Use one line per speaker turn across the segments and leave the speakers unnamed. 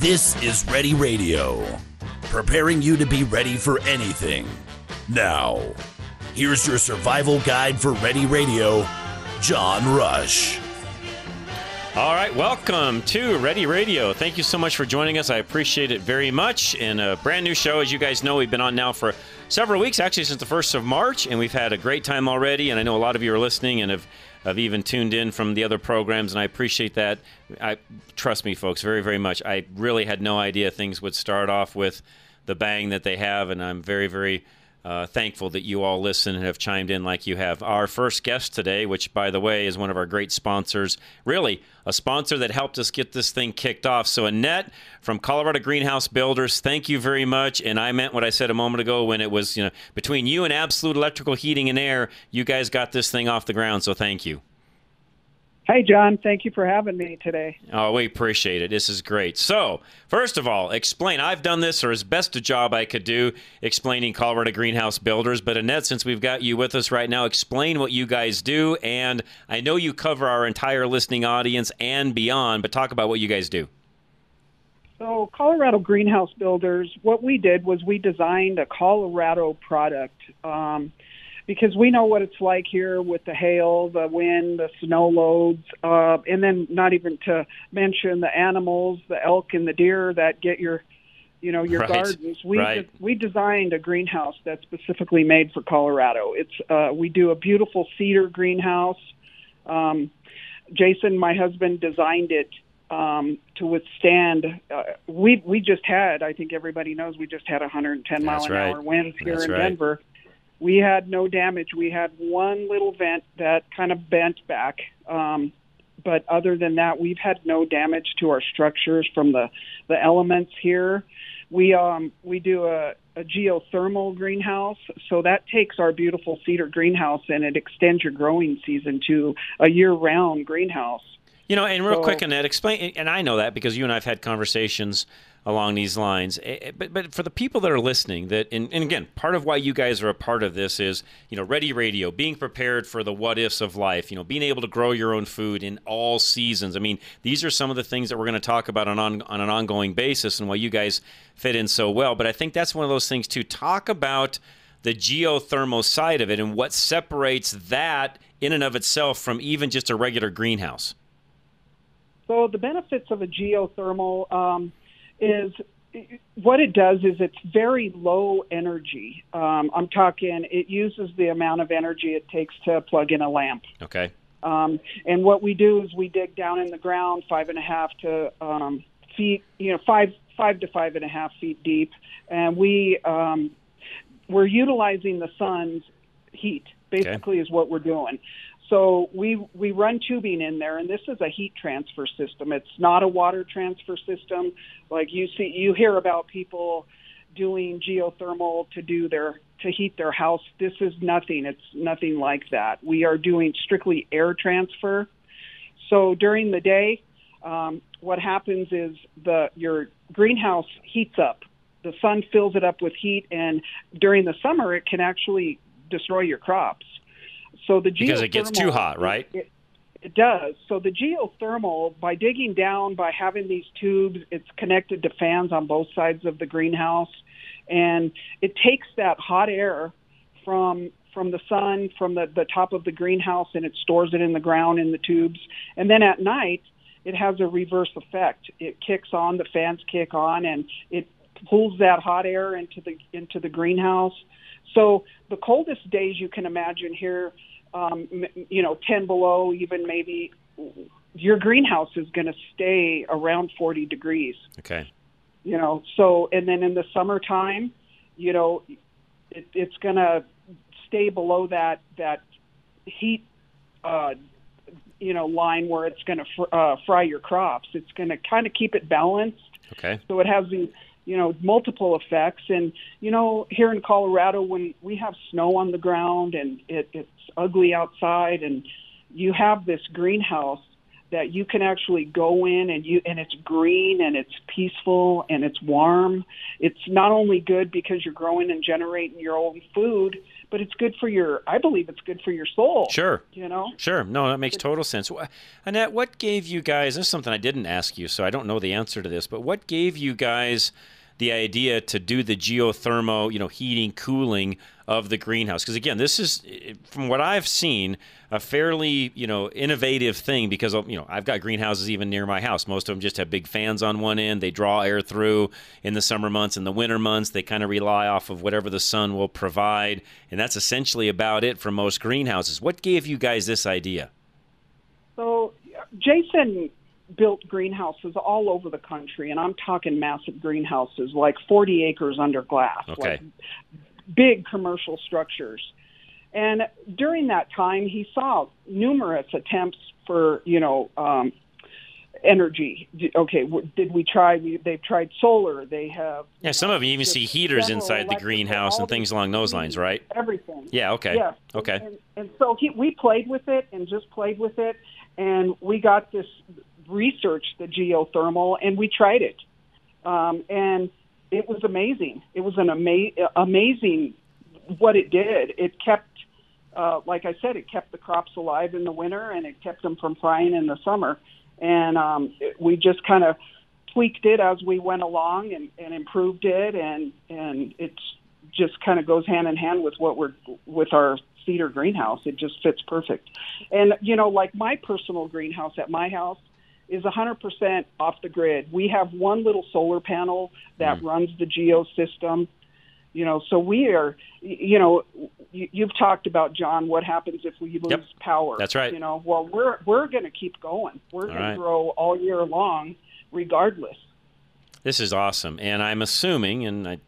This is Ready Radio, preparing you to be ready for anything. Now, here's your survival guide for Ready Radio, John Rush.
All right, welcome to Ready Radio. Thank you so much for joining us. I appreciate it very much. And a brand new show, as you guys know, we've been on now for several weeks, actually since the 1st of March, and we've had a great time already. And I know a lot of you are listening and have, have even tuned in from the other programs, and I appreciate that. I Trust me, folks, very, very much. I really had no idea things would start off with the bang that they have, and I'm very, very uh, thankful that you all listen and have chimed in like you have. Our first guest today, which, by the way, is one of our great sponsors, really a sponsor that helped us get this thing kicked off. So, Annette from Colorado Greenhouse Builders, thank you very much. And I meant what I said a moment ago when it was, you know, between you and Absolute Electrical Heating and Air, you guys got this thing off the ground. So, thank you.
Hey, John. Thank you for having me today.
Oh, we appreciate it. This is great. So, first of all, explain. I've done this, or as best a job I could do, explaining Colorado Greenhouse Builders. But, Annette, since we've got you with us right now, explain what you guys do. And I know you cover our entire listening audience and beyond, but talk about what you guys do.
So, Colorado Greenhouse Builders, what we did was we designed a Colorado product. Um, because we know what it's like here with the hail, the wind, the snow loads, uh, and then not even to mention the animals, the elk and the deer that get your, you know, your
Right,
gardens. We
right.
we designed a greenhouse that's specifically made for Colorado. It's uh, we do a beautiful cedar greenhouse. Um, Jason, my husband, designed it um, to withstand. Uh, we we just had, I think everybody knows, we just had 110 mile
That's
an
right.
hour winds here
That's
in. Denver. We had no damage. We had one little vent that kind of bent back. Um, but other than that, we've had no damage to our structures from the, the elements here. We um, we do a, a geothermal greenhouse, so that takes our beautiful cedar greenhouse and it extends your growing season to a year-round greenhouse.
You know, and real
So-
quick, Annette, explain, and I know that because you and I have had conversations along these lines. Eh, eh, But, but for the people that are listening, that and, and again, part of why you guys are a part of this is you know, Ready Radio, being prepared for the what ifs of life. You know, being able to grow your own food in all seasons. I mean, these are some of the things that we're going to talk about on on, on an ongoing basis, and why you guys fit in so well. But I think that's one of those things to talk about the geothermal side of it and what separates that in and of itself from even just a regular greenhouse.
So the benefits of a geothermal um, is what it does is it's very low energy. Um, I'm talking it uses the amount of energy it takes to plug in a lamp.
Okay.
Um, and what we do is we dig down in the ground five and a half to um, feet, you know, five five to five and a half feet deep, and we um, we're utilizing the sun's heat. Basically, is what we're doing. So we we run tubing in there, and this is a heat transfer system. It's not a water transfer system like you see. You hear about people doing geothermal to do their to heat their house. This is nothing. It's nothing like that. We are doing strictly air transfer. So during the day, um, what happens is the your greenhouse heats up. The sun fills it up with heat, and during the summer, it can actually destroy your crops. So the
Because it gets too hot, right?
It, it does. So the geothermal, by digging down, by having these tubes, it's connected to fans on both sides of the greenhouse, and it takes that hot air from from the sun, from the, the top of the greenhouse, and it stores it in the ground in the tubes. And then at night, it has a reverse effect. It kicks on, the fans kick on, and it pulls that hot air into the into the greenhouse. So the coldest days you can imagine here, um, you know, 10 below, even maybe your greenhouse is going to stay around 40 degrees.
Okay.
You know, so and then in the summertime, you know, it, it's going to stay below that that heat, uh, you know, line where it's going to fr- uh, fry your crops. It's going to kind of keep it balanced.
Okay.
So it has these, you know, multiple effects. And you know, here in Colorado, when we have snow on the ground and it, it's ugly outside, and you have this greenhouse that you can actually go in and you and it's green and it's peaceful and it's warm. It's not only good because you're growing and generating your own food, but it's good for your I believe it's good for your soul.
Sure.
You know?
Sure. No, that makes total sense. Annette, what gave you guys this is something I didn't ask you, so I don't know the answer to this, but what gave you guys the idea to do the geothermal, you know, heating, cooling of the greenhouse? Because again, this is, eh, eh, from what I've seen, a fairly, you know, innovative thing. Because you know, I've got greenhouses even near my house. Most of them just have big fans on one end. They draw air through in the summer months. In the winter months, they kind of rely off of whatever the sun will provide, and that's essentially about it for most greenhouses. What gave you guys this idea?
So, Jason built greenhouses all over the country, and I'm talking massive greenhouses, like 40 acres under glass,
okay.
like big commercial structures. And during that time, he saw numerous attempts for, you know, um, energy. Okay, did we try? They've tried solar. They have.
Yeah, some of you even see heaters inside the greenhouse and things along those lines, right?
Everything.
Yeah. Okay.
Yeah.
Okay.
And, and, and so he, we played with it and just played with it, and we got this researched the geothermal and we tried it. Um, and it was amazing. It was an ama- amazing what it did. It kept, uh, like I said, it kept the crops alive in the winter and it kept them from frying in the summer. And um, it, we just kind of tweaked it as we went along and, and improved it. And, and it's just kind of goes hand in hand with what we're, with our cedar greenhouse. It just fits perfect. And, you know, like my personal greenhouse at my house, is 100% off the grid. We have one little solar panel that mm. runs the geo system. You know, so we are, you know, you've talked about John. What happens if we lose
yep.
power?
That's right.
You know, well, we're we're going to keep going. We're going
right.
to grow all year long, regardless.
This is awesome, and I'm assuming, and I,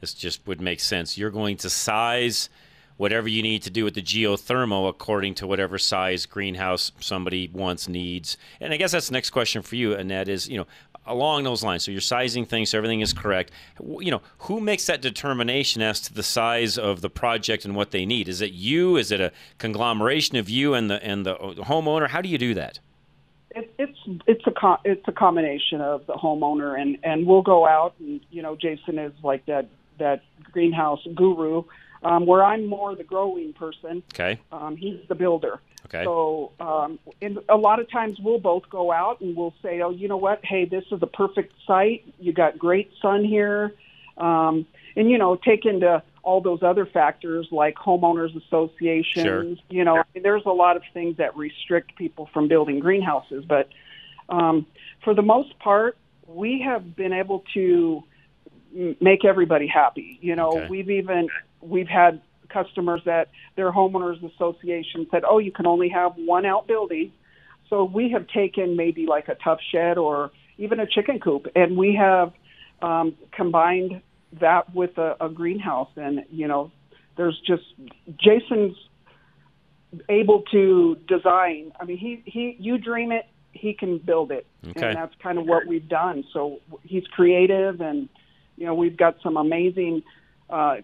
this just would make sense. You're going to size whatever you need to do with the geothermal according to whatever size greenhouse somebody wants needs. And I guess that's the next question for you, Annette, is you know along those lines. So you're sizing things, so everything is correct. You know, who makes that determination as to the size of the project and what they need? Is it you? Is it a conglomeration of you and the and the uh, homeowner? How do you do that?
It, it's it's a it's a combination of the homeowner and and we'll go out and you know Jason is like that that greenhouse guru um, where I'm more the growing person.
Okay.
Um, he's the builder.
Okay.
So, um, and a lot of times we'll both go out and we'll say, "Oh, you know what? Hey, this is a perfect site. You got great sun here." Um, and you know, take into all those other factors like homeowners associations.
Sure.
You know, there's a lot of things that restrict people from building greenhouses, but um, for the most part, we have been able to make everybody happy. You know,
Okay.
we've even we've had customers that their homeowners association said, "Oh, you can only have one outbuilding." So we have taken maybe like a tough shed or even a chicken coop, and we have um, combined that with a, a greenhouse. And you know, there's just Jason's able to design. I mean, he he you dream it, he can build it,
Okay.
and that's kind of what we've done. So he's creative, and you know, we've got some amazing. Uh,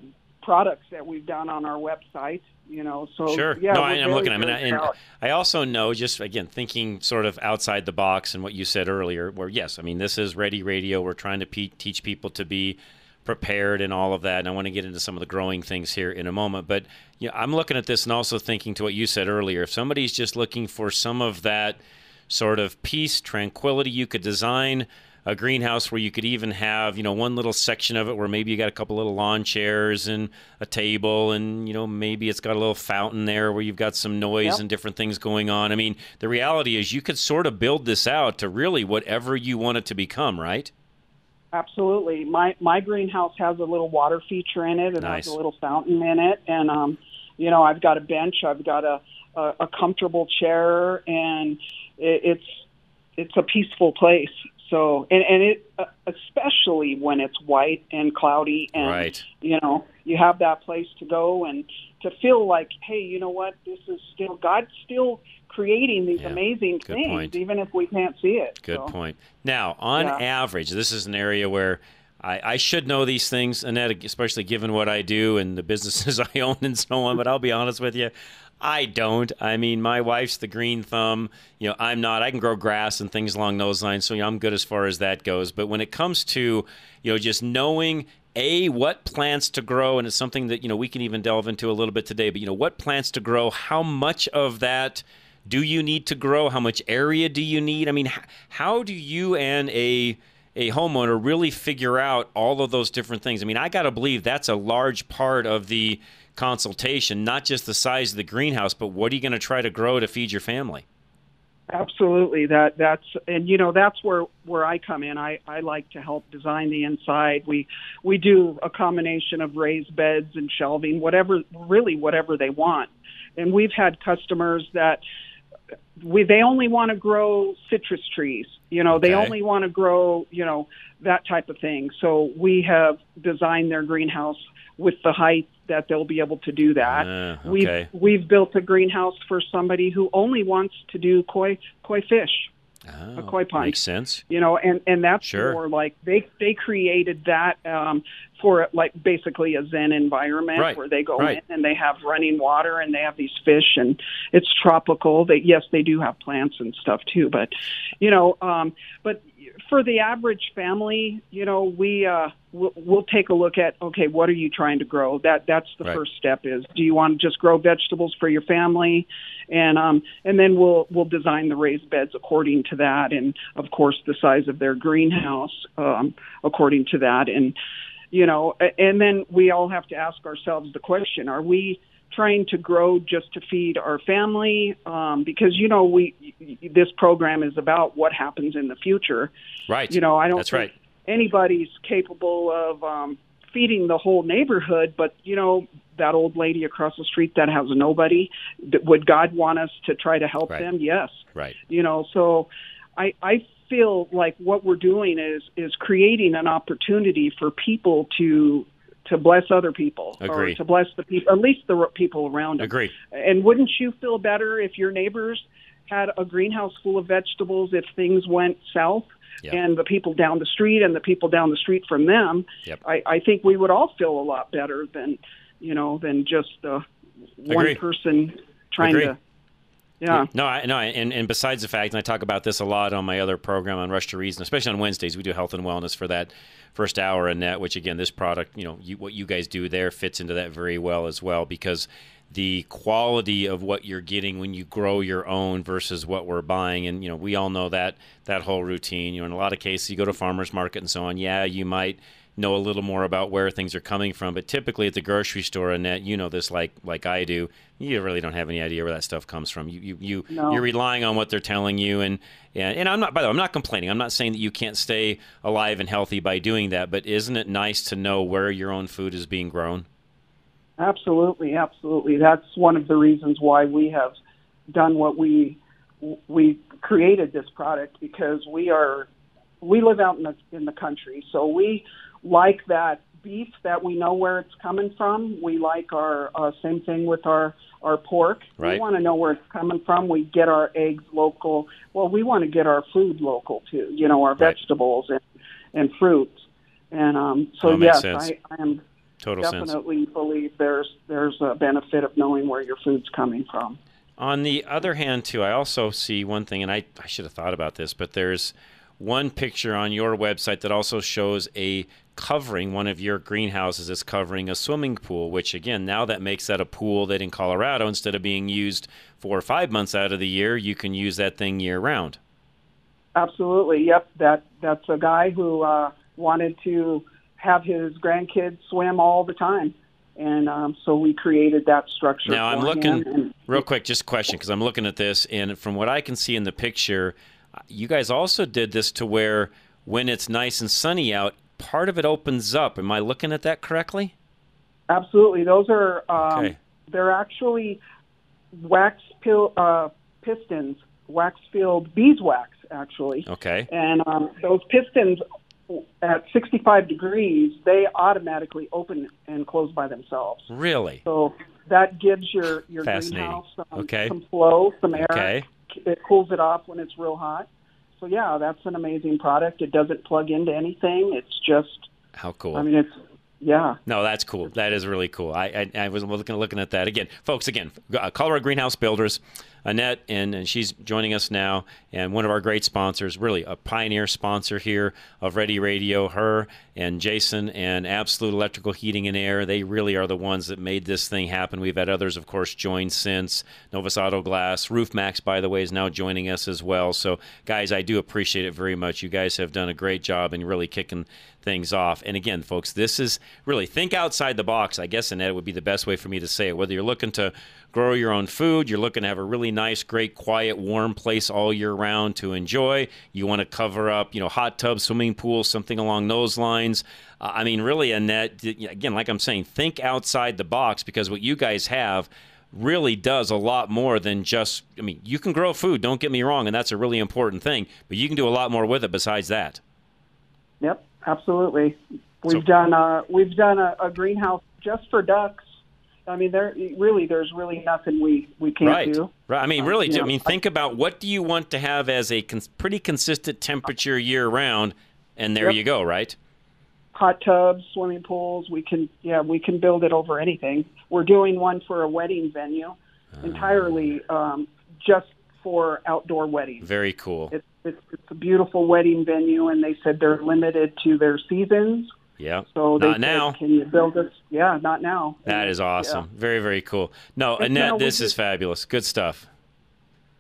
products that we've done on our website. You know, so
Sure.
yeah,
no, I, I'm
very,
looking. I mean, and. I also know, just again, thinking sort of outside the box and what you said earlier, where yes, I mean, this is Ready Radio. We're trying to pe- teach people to be prepared and all of that. And I want to get into some of the growing things here in a moment. But you know, I'm looking at this and also thinking to what you said earlier. If somebody's just looking for some of that sort of peace, tranquility, you could design a greenhouse where you could even have, you know, one little section of it where maybe you got a couple little lawn chairs and a table and, you know, maybe it's got a little fountain there where you've got some noise
Yep.
and different things going on. I mean, the reality is you could sort of build this out to really whatever you want it to become, right?
Absolutely. My my greenhouse has a little water feature in it and
Nice.
has a little fountain in it and um you know, I've got a bench, I've got a a, a comfortable chair and it, it's it's a peaceful place. So and and it uh, especially when it's white and cloudy and
Right.
you know, you have that place to go and to feel like, hey, you know what? This is still God's still creating these
Yeah.
amazing
Good
things
point.
even if we can't see it.
Good
So-
point. Now, on
Yeah.
average, this is an area where I, I should know these things, Annette, especially given what I do and the businesses I own and so on. But I'll be honest with you, I don't. I mean, my wife's the green thumb. You know, I'm not. I can grow grass and things along those lines, so you know, I'm good as far as that goes. But when it comes to, you know, just knowing a what plants to grow, and it's something that you know we can even delve into a little bit today. But you know, what plants to grow? How much of that do you need to grow? How much area do you need? I mean, how do you and a a homeowner really figure out all of those different things? I mean, I got to believe that's a large part of the consultation, not just the size of the greenhouse, but what are you going to try to grow to feed your family?
Absolutely. That that's and you know that's where where I come in. I I like to help design the inside. We we do a combination of raised beds and shelving, whatever really whatever they want. And we've had customers that we they only want to grow citrus trees. You know, okay. they only want to grow, you know, that type of thing. So we have designed their greenhouse with the height that they'll be able to do that. Uh,
okay.
We've we've built a greenhouse for somebody who only wants to do koi koi fish.
Oh,
a koi pond
makes sense.
You know, and and that's
sure.
more like they they created that um, for like basically a zen environment
right.
where they go
right.
in and they have running water and they have these fish and it's tropical. They yes they do have plants and stuff too, but you know, um, but for the average family, you know, we uh, we'll, we'll take a look at okay, what are you trying to grow? That that's the
right.
first step. Is do you want to just grow vegetables for your family, and um, and then we'll we'll design the raised beds according to that, and of course the size of their greenhouse um, according to that, and you know, and then we all have to ask ourselves the question: Are we trying to grow just to feed our family um, because you know we this program is about what happens in the future.
Right.
You know, I don't
That's right.
Anybody's capable of um, feeding the whole neighborhood, but you know that old lady across the street that has nobody. Would God want us to try to help
right.
them? Yes.
Right.
You know, so I I feel like what we're doing is is creating an opportunity for people to to bless other people
Agree.
or to bless the people, at least the people around them.
Agree.
And wouldn't you feel better if your neighbors had a greenhouse full of vegetables if things went south?
Yep.
And the people down the street and the people down the street from them,
yep.
I, I think we would all feel a lot better than, you know, than just uh, one person trying to yeah.
No, I no, and, and besides the fact, and I talk about this a lot on my other program on Rush to Reason, especially on Wednesdays, we do health and wellness for that first hour in that. Which again, this product, you know, you, what you guys do there fits into that very well as well because the quality of what you're getting when you grow your own versus what we're buying, and you know, we all know that that whole routine. You know, in a lot of cases, you go to farmers market and so on. Yeah, you might know a little more about where things are coming from. But typically at the grocery store, Annette, you know this like like I do. You really don't have any idea where that stuff comes from. You you, you
no.
you're relying on what they're telling you, and, and and I'm not. By the way, I'm not complaining. I'm not saying that you can't stay alive and healthy by doing that. But isn't it nice to know where your own food is being grown?
Absolutely, absolutely. That's one of the reasons why we have done what we we created this product because we are we live out in the in the country, so we like that beef that we know where it's coming from. We like our uh, same thing with our our pork.
Right.
We want to know where it's coming from. We get our eggs local. Well, we want to get our food local too. You know, our
Right.
vegetables and and fruits. And um, so yes,
sense.
I, I am
Total sense.
definitely believe there's there's a benefit of knowing where your food's coming from.
On the other hand, too, I also see one thing, and I, I should have thought about this, but there's one picture on your website that also shows a covering, one of your greenhouses is covering a swimming pool, which again, now that makes that a pool that in Colorado, instead of being used four or five months out of the year, you can use that thing year round.
Absolutely. Yep. That that's a guy who uh, wanted to have his grandkids swim all the time, and um, so we created that structure.
Now I'm looking.
And
real quick, just a question because I'm looking at this, and from what I can see in the picture, you guys also did this to where when it's nice and sunny out, part of it opens up. Am I looking at that correctly?
absolutely, those are um,
Okay.
they're actually wax pil- uh, pistons, wax filled beeswax actually,
Okay.
and um, those pistons at 65 degrees they automatically open and close by themselves.
Really?
So that gives your your greenhouse some,
Okay.
some flow, some air.
Okay.
It cools it off when it's real hot. So yeah, that's an amazing product. It doesn't plug into anything. It's just,
How cool.
I mean, it's yeah.
No, that's cool. That is really cool. I I, I was looking looking at that again, folks. Again, uh, Colorado Greenhouse Builders. Annette, and, and she's joining us now, and one of our great sponsors, really a pioneer sponsor here of Ready Radio. Her and Jason and Absolute Electrical Heating and Air, they really are the ones that made this thing happen. We've had others, of course, join since. Novus Auto Glass, Roof Maxx, by the way, is now joining us as well. So, guys, I do appreciate it very much. You guys have done a great job in really kicking things off. And again, folks, this is really think outside the box. I guess, Annette, would be the best way for me to say it. Whether you're looking to grow your own food, you're looking to have a really nice, great, quiet, warm place all year round to enjoy. You want to cover up, you know, hot tub, swimming pool, something along those lines. Uh, I mean, really, Annette, again, like I'm saying, think outside the box because what you guys have really does a lot more than just I mean, you can grow food, don't get me wrong, and that's a really important thing, but you can do a lot more with it besides that.
Yep, absolutely. We've so, done a we've done a, a greenhouse just for ducks I mean, there really there's really nothing we we can't
right.
do.
Right. I mean, really. Um, I mean, think about what do you want to have as a cons- pretty consistent temperature year round, and there
yep.
you go. Right.
Hot tubs, swimming pools. We can yeah we can build it over anything. We're doing one for a wedding venue, uh, entirely um, just for outdoor weddings.
Very cool.
It's, it's it's a beautiful wedding venue, and they said they're limited to their seasons
yeah.
So
not
said,
now.
Can you build this? Yeah, not now.
That is awesome. Yeah. Very, very cool. No,
and
Annette, this is fabulous. Good stuff.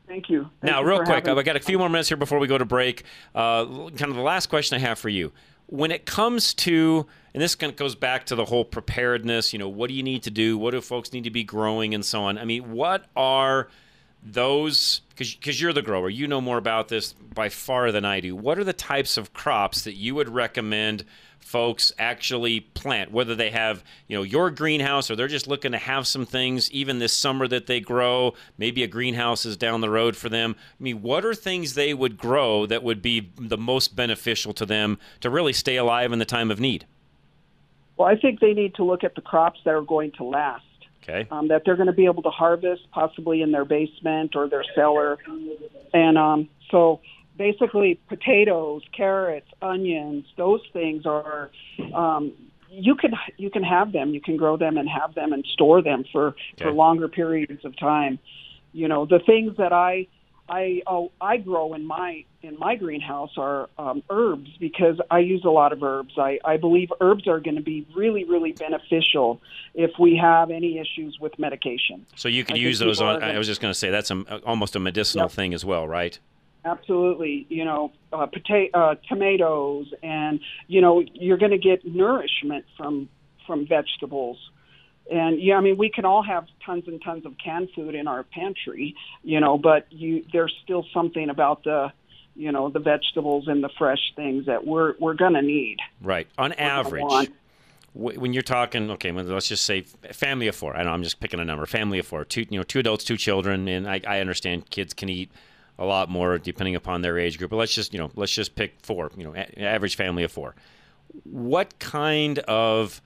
Thank you.
Thank
now,
you
real
quick,
having...
I got a few more minutes here before we go to break. Uh, kind of the last question I have for you. When it comes to, and this kind of goes back to the whole preparedness, you know, what do you need to do? What do folks need to be growing and so on? I mean, what are those, because you're the grower, you know more about this by far than I do. What are the types of crops that you would recommend folks actually plant, whether they have, you know, your greenhouse or they're just looking to have some things even this summer that they grow. Maybe a greenhouse is down the road for them. I mean, what are things they would grow that would be the most beneficial to them to really stay alive in the time of need?
Well, I think they need to look at the crops that are going to last.
Okay.
Um, that they're going to be able to harvest possibly in their basement or their cellar. And um, so basically potatoes, carrots, onions, those things are um, you can you can have them, you can grow them and have them and store them for okay. for longer periods of time. You know, the things that I I oh, I grow in my in my greenhouse are um, herbs because I use a lot of herbs. I, I believe herbs are going to be really really beneficial if we have any issues with medication.
So you could I use those on. I was just going to say that's a, almost a medicinal yep. thing as well, right?
Absolutely, you know, uh, potato, uh, tomatoes, and you know, you're going to get nourishment from from vegetables. And yeah, I mean, we can all have tons and tons of canned food in our pantry, you know, but you there's still something about the, you know, the vegetables and the fresh things that we're we're going to need.
Right. On average, when you're talking, okay, let's just say family of four. I know I'm just picking a number. Family of four, two, you know, two adults, two children, and I, I understand kids can eat a lot more depending upon their age group. But let's just you know let's just pick four. You know, a- average family of four. What kind of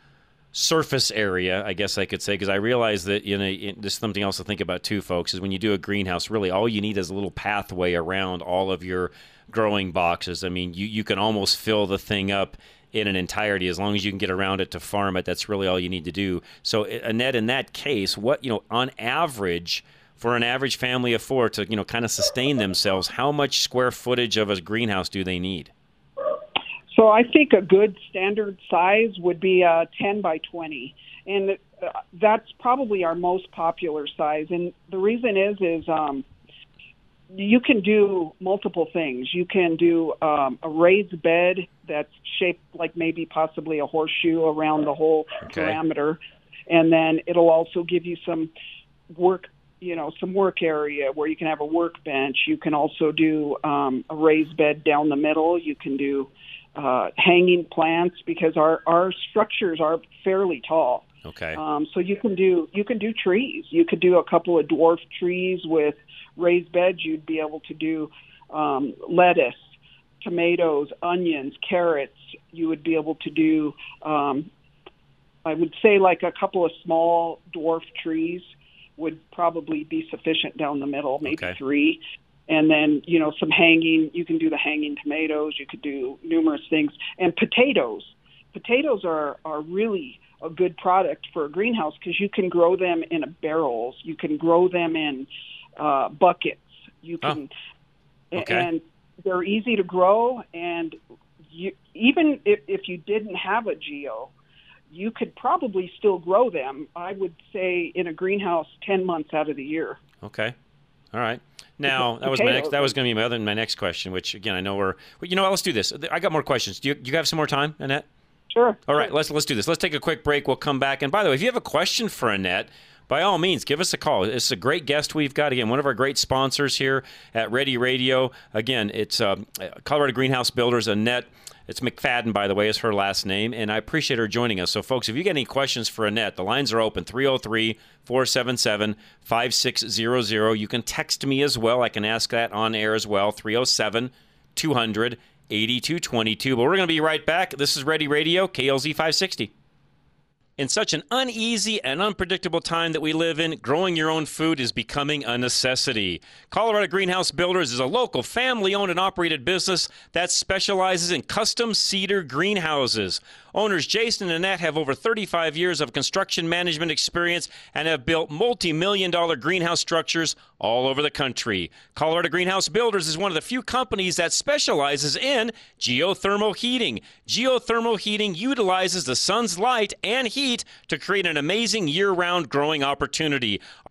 surface area, I guess I could say, because I realize that you know this is something else to think about too, folks. Is when you do a greenhouse, really all you need is a little pathway around all of your growing boxes. I mean, you you can almost fill the thing up in an entirety as long as you can get around it to farm it. That's really all you need to do. So, Annette, in that case, what you know on average for an average family of four to you know kind of sustain themselves, how much square footage of a greenhouse do they need?
So I think a good standard size would be a uh, 10 by 20, and uh, that's probably our most popular size. And the reason is is um, you can do multiple things. You can do um, a raised bed that's shaped like maybe possibly a horseshoe around the whole okay. diameter, and then it'll also give you some work you know some work area where you can have a workbench. You can also do um, a raised bed down the middle. You can do uh, hanging plants because our our structures are fairly tall.
Okay.
Um, so you can do you can do trees. You could do a couple of dwarf trees with raised beds. You'd be able to do um, lettuce, tomatoes, onions, carrots. You would be able to do. Um, I would say like a couple of small dwarf trees would probably be sufficient down the middle, maybe
okay.
three. And then, you know, some hanging, you can do the hanging tomatoes, you could do numerous things. And potatoes. potatoes are are really a good product for a greenhouse because you can grow them in barrels, you can grow them in uh, buckets, you
Oh.
can,
Okay.
and they're easy to grow. And you, even if, if you didn't have a geo, you could probably still grow them. I would say in a greenhouse ten months out of the year.
Okay. All right. Now that was my next. That was going to be my other my next question. Which again, I know we're. Well, you know, what, let's do this. I got more questions. Do you, you have some more time, Annette?
Sure.
All right. Let's let's do this. Let's take a quick break. We'll come back. And by the way, if you have a question for Annette. By all means, give us a call. It's a great guest we've got. Again, one of our great sponsors here at Ready Radio. Again, it's um, Colorado Greenhouse Builders, Annette. It's McFadden, by the way, is her last name, and I appreciate her joining us. So, folks, if you get any questions for Annette, the lines are open 303 477 5600. You can text me as well. I can ask that on air as well 307 200 8222. But we're going to be right back. This is Ready Radio, KLZ 560. In such an uneasy and unpredictable time that we live in, growing your own food is becoming a necessity. Colorado Greenhouse Builders is a local family owned and operated business that specializes in custom cedar greenhouses. Owners Jason and Annette have over 35 years of construction management experience and have built multi million dollar greenhouse structures all over the country. Colorado Greenhouse Builders is one of the few companies that specializes in geothermal heating. Geothermal heating utilizes the sun's light and heat to create an amazing year round growing opportunity.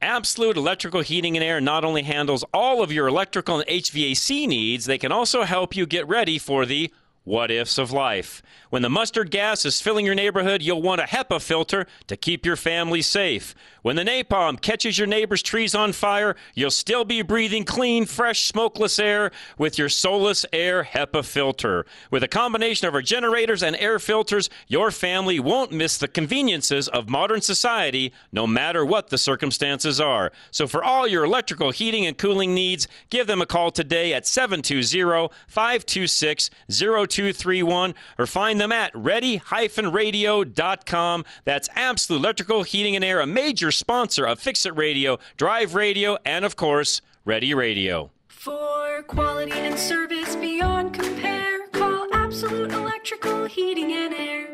Absolute Electrical Heating and Air not only handles all of your electrical and HVAC needs, they can also help you get ready for the what ifs of life. When the mustard gas is filling your neighborhood, you'll want a HEPA filter to keep your family safe. When the napalm catches your neighbor's trees on fire, you'll still be breathing clean, fresh, smokeless air with your Solus Air HEPA filter. With a combination of our generators and air filters, your family won't miss the conveniences of modern society, no matter what the circumstances are. So for all your electrical heating and cooling needs, give them a call today at 720 526 0231 or find them at ready-radio.com. That's Absolute Electrical Heating and Air, a major sponsor of Fix It Radio, Drive Radio, and of course, Ready Radio.
For quality and service beyond compare, call Absolute Electrical Heating and Air.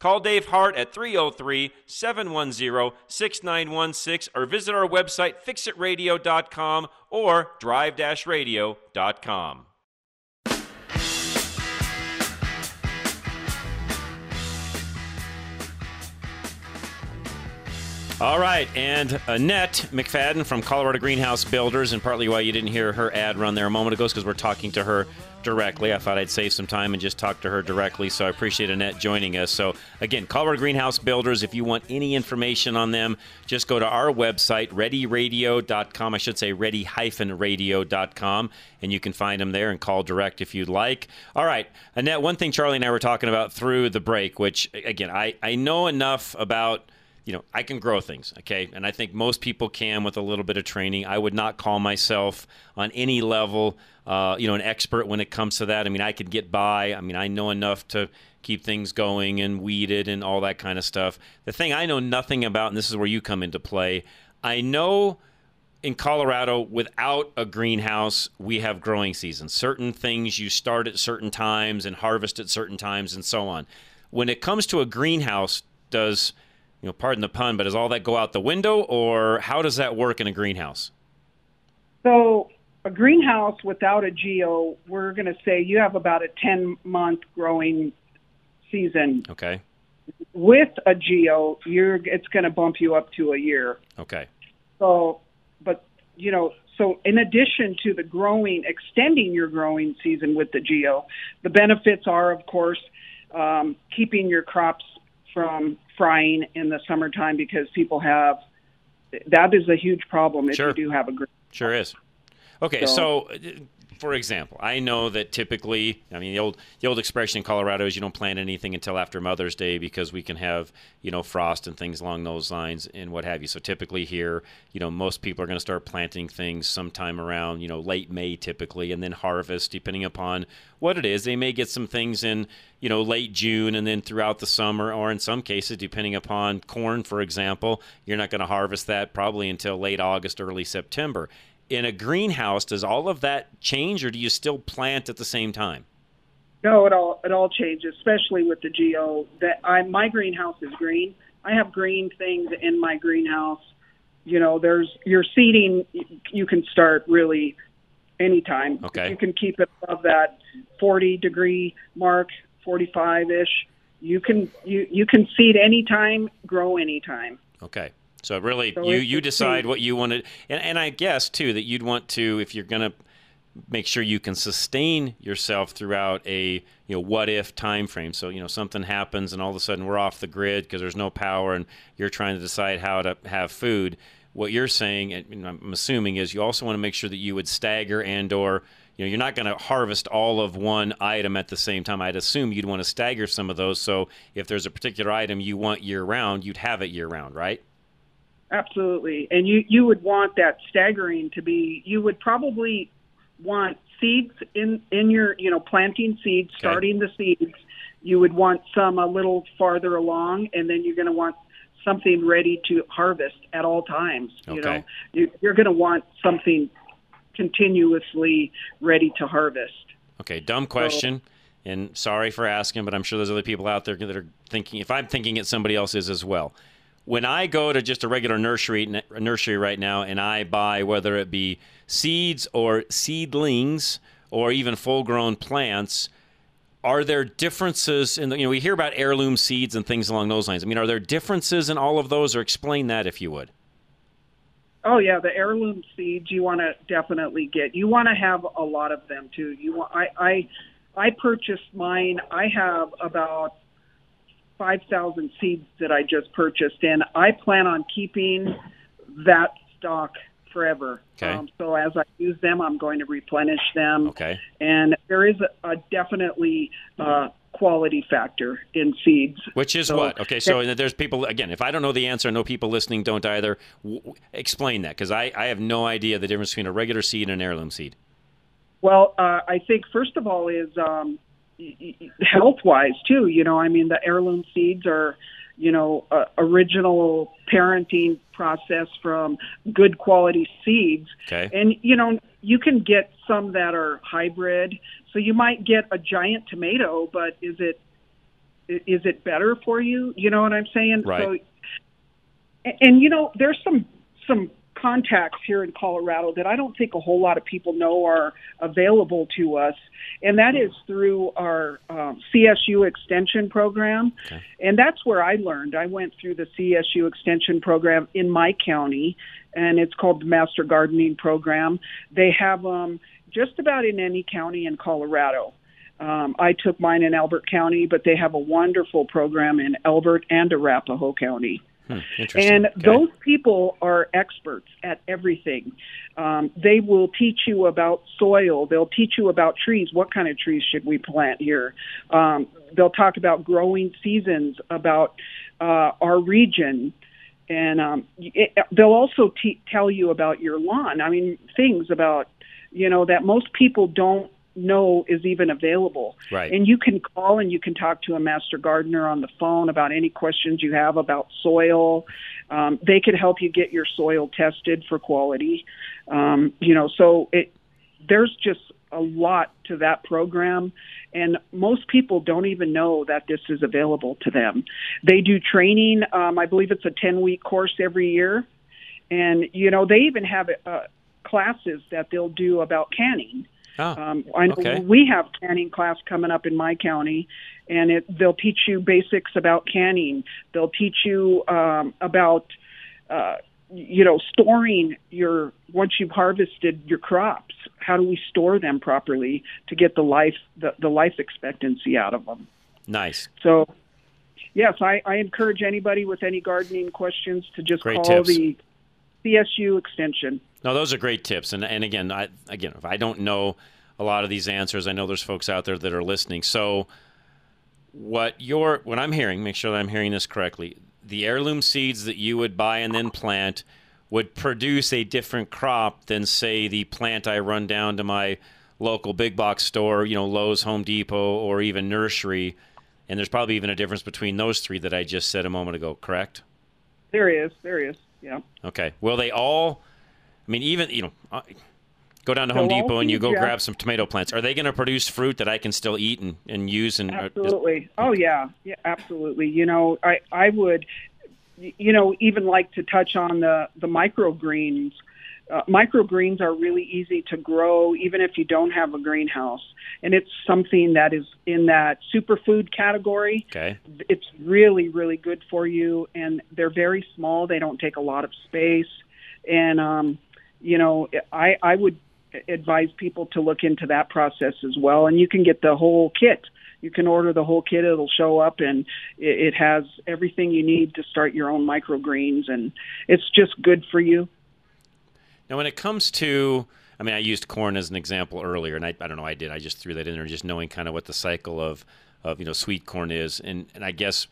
Call Dave Hart at 303 710 6916 or visit our website fixitradio.com or drive radio.com. All right, and Annette McFadden from Colorado Greenhouse Builders, and partly why you didn't hear her ad run there a moment ago is because we're talking to her directly. I thought I'd save some time and just talk to her directly, so I appreciate Annette joining us. So, again, Colorado Greenhouse Builders, if you want any information on them, just go to our website, readyradio.com. I should say ready-radio.com, and you can find them there and call direct if you'd like. All right, Annette, one thing Charlie and I were talking about through the break, which, again, I, I know enough about – you know, I can grow things, okay? And I think most people can with a little bit of training. I would not call myself on any level, uh, you know, an expert when it comes to that. I mean, I could get by. I mean, I know enough to keep things going and weed it and all that kind of stuff. The thing I know nothing about, and this is where you come into play, I know in Colorado, without a greenhouse, we have growing seasons. Certain things you start at certain times and harvest at certain times and so on. When it comes to a greenhouse, does you know, pardon the pun, but does all that go out the window, or how does that work in a greenhouse?
So, a greenhouse without a geo, we're going to say you have about a 10 month growing season.
Okay.
With a geo, you're it's going to bump you up to a year.
Okay.
So, but you know, so in addition to the growing, extending your growing season with the geo, the benefits are, of course, um, keeping your crops from frying in the summertime because people have that is a huge problem if
sure.
you do have a green.
Sure is. Okay, so, so for example, I know that typically, I mean, the old the old expression in Colorado is you don't plant anything until after Mother's Day because we can have you know frost and things along those lines and what have you. So typically here, you know, most people are going to start planting things sometime around you know late May typically, and then harvest depending upon what it is. They may get some things in you know late June and then throughout the summer, or in some cases, depending upon corn, for example, you're not going to harvest that probably until late August, early September in a greenhouse, does all of that change, or do you still plant at the same time?
No, it all it all changes, especially with the geo. That I my greenhouse is green. I have green things in my greenhouse. You know, there's your seeding. You can start really anytime.
Okay.
You can keep it above that 40 degree mark, 45 ish. You can you you can seed anytime, grow anytime.
Okay. So really, so you you decide what you want to, and, and I guess too that you'd want to if you're going to make sure you can sustain yourself throughout a you know what if time frame. So you know something happens and all of a sudden we're off the grid because there's no power and you're trying to decide how to have food. What you're saying, and I'm assuming, is you also want to make sure that you would stagger and or you know you're not going to harvest all of one item at the same time. I'd assume you'd want to stagger some of those. So if there's a particular item you want year round, you'd have it year round, right?
Absolutely. And you, you would want that staggering to be, you would probably want seeds in, in your, you know, planting seeds, okay. starting the seeds. You would want some a little farther along, and then you're going to want something ready to harvest at all times.
Okay.
You know, you, you're going to want something continuously ready to harvest.
Okay, dumb question. So, and sorry for asking, but I'm sure there's other people out there that are thinking. If I'm thinking it, somebody else is as well when I go to just a regular nursery nursery right now and I buy whether it be seeds or seedlings or even full grown plants, are there differences in the, you know we hear about heirloom seeds and things along those lines. I mean, are there differences in all of those, or explain that if you would?
Oh yeah, the heirloom seeds you want to definitely get. You want to have a lot of them too. You want I I I purchased mine. I have about 5,000 seeds that I just purchased, and I plan on keeping that stock forever.
Okay. Um,
so as I use them, I'm going to replenish them.
Okay.
And there is a, a definitely uh, quality factor in seeds.
Which is
so,
what? Okay, so it, there's people again. If I don't know the answer, I know people listening don't either. W- explain that because I, I have no idea the difference between a regular seed and an heirloom seed.
Well, uh, I think first of all is um, health wise too. You know, I mean, the heirloom seeds are, you know, uh, original parenting process from good quality seeds.
Okay.
And you know, you can get some that are hybrid. So you might get a giant tomato, but is it is it better for you? You know what I'm saying?
Right.
So, and, and you know, there's some some contacts here in Colorado that I don't think a whole lot of people know are available to us, and that is through our um, CSU Extension program, okay. and that's where I learned. I went through the CSU Extension program in my county, and it's called the Master Gardening Program. They have them um, just about in any county in Colorado. Um, I took mine in Elbert County, but they have a wonderful program in Elbert and Arapahoe County.
Hmm,
and okay. those people are experts at everything. Um, they will teach you about soil. They'll teach you about trees. What kind of trees should we plant here? Um, they'll talk about growing seasons, about uh, our region, and um, it, they'll also te- tell you about your lawn. I mean, things about you know that most people don't know is even available.
Right.
And you can call and you can talk to a master gardener on the phone about any questions you have about soil. Um, they could help you get your soil tested for quality. Um, you know, so it there's just a lot to that program and most people don't even know that this is available to them they do training um, i believe it's a 10 week course every year and you know they even have uh, classes that they'll do about canning
Oh, um, I know okay.
we have canning class coming up in my county, and it, they'll teach you basics about canning. They'll teach you um, about, uh, you know, storing your once you've harvested your crops. How do we store them properly to get the life the, the life expectancy out of them?
Nice.
So, yes, I, I encourage anybody with any gardening questions to just
Great
call
tips.
the CSU extension.
No, those are great tips. And and again, I again, if I don't know a lot of these answers, I know there's folks out there that are listening. So what you're what I'm hearing, make sure that I'm hearing this correctly. The heirloom seeds that you would buy and then plant would produce a different crop than say the plant I run down to my local big box store, you know, Lowe's, Home Depot, or even nursery. And there's probably even a difference between those three that I just said a moment ago, correct?
There is. There is. Yeah.
Okay. Will they all? I mean, even you know, go down to Home Depot and you go yeah. grab some tomato plants. Are they going to produce fruit that I can still eat and, and use? And
uh, absolutely. Just, oh yeah, yeah, absolutely. You know, I I would, you know, even like to touch on the the microgreens. Uh, microgreens are really easy to grow even if you don't have a greenhouse. And it's something that is in that superfood category.
Okay.
It's really really good for you. And they're very small. They don't take a lot of space. And um you know i i would advise people to look into that process as well. And you can get the whole kit. You can order the whole kit. It'll show up and it, it has everything you need to start your own microgreens. And it's just good for you
now, when it comes to, I mean, I used corn as an example earlier, and I, I don't know, I did. I just threw that in there, just knowing kind of what the cycle of, of you know, sweet corn is, and and I guess,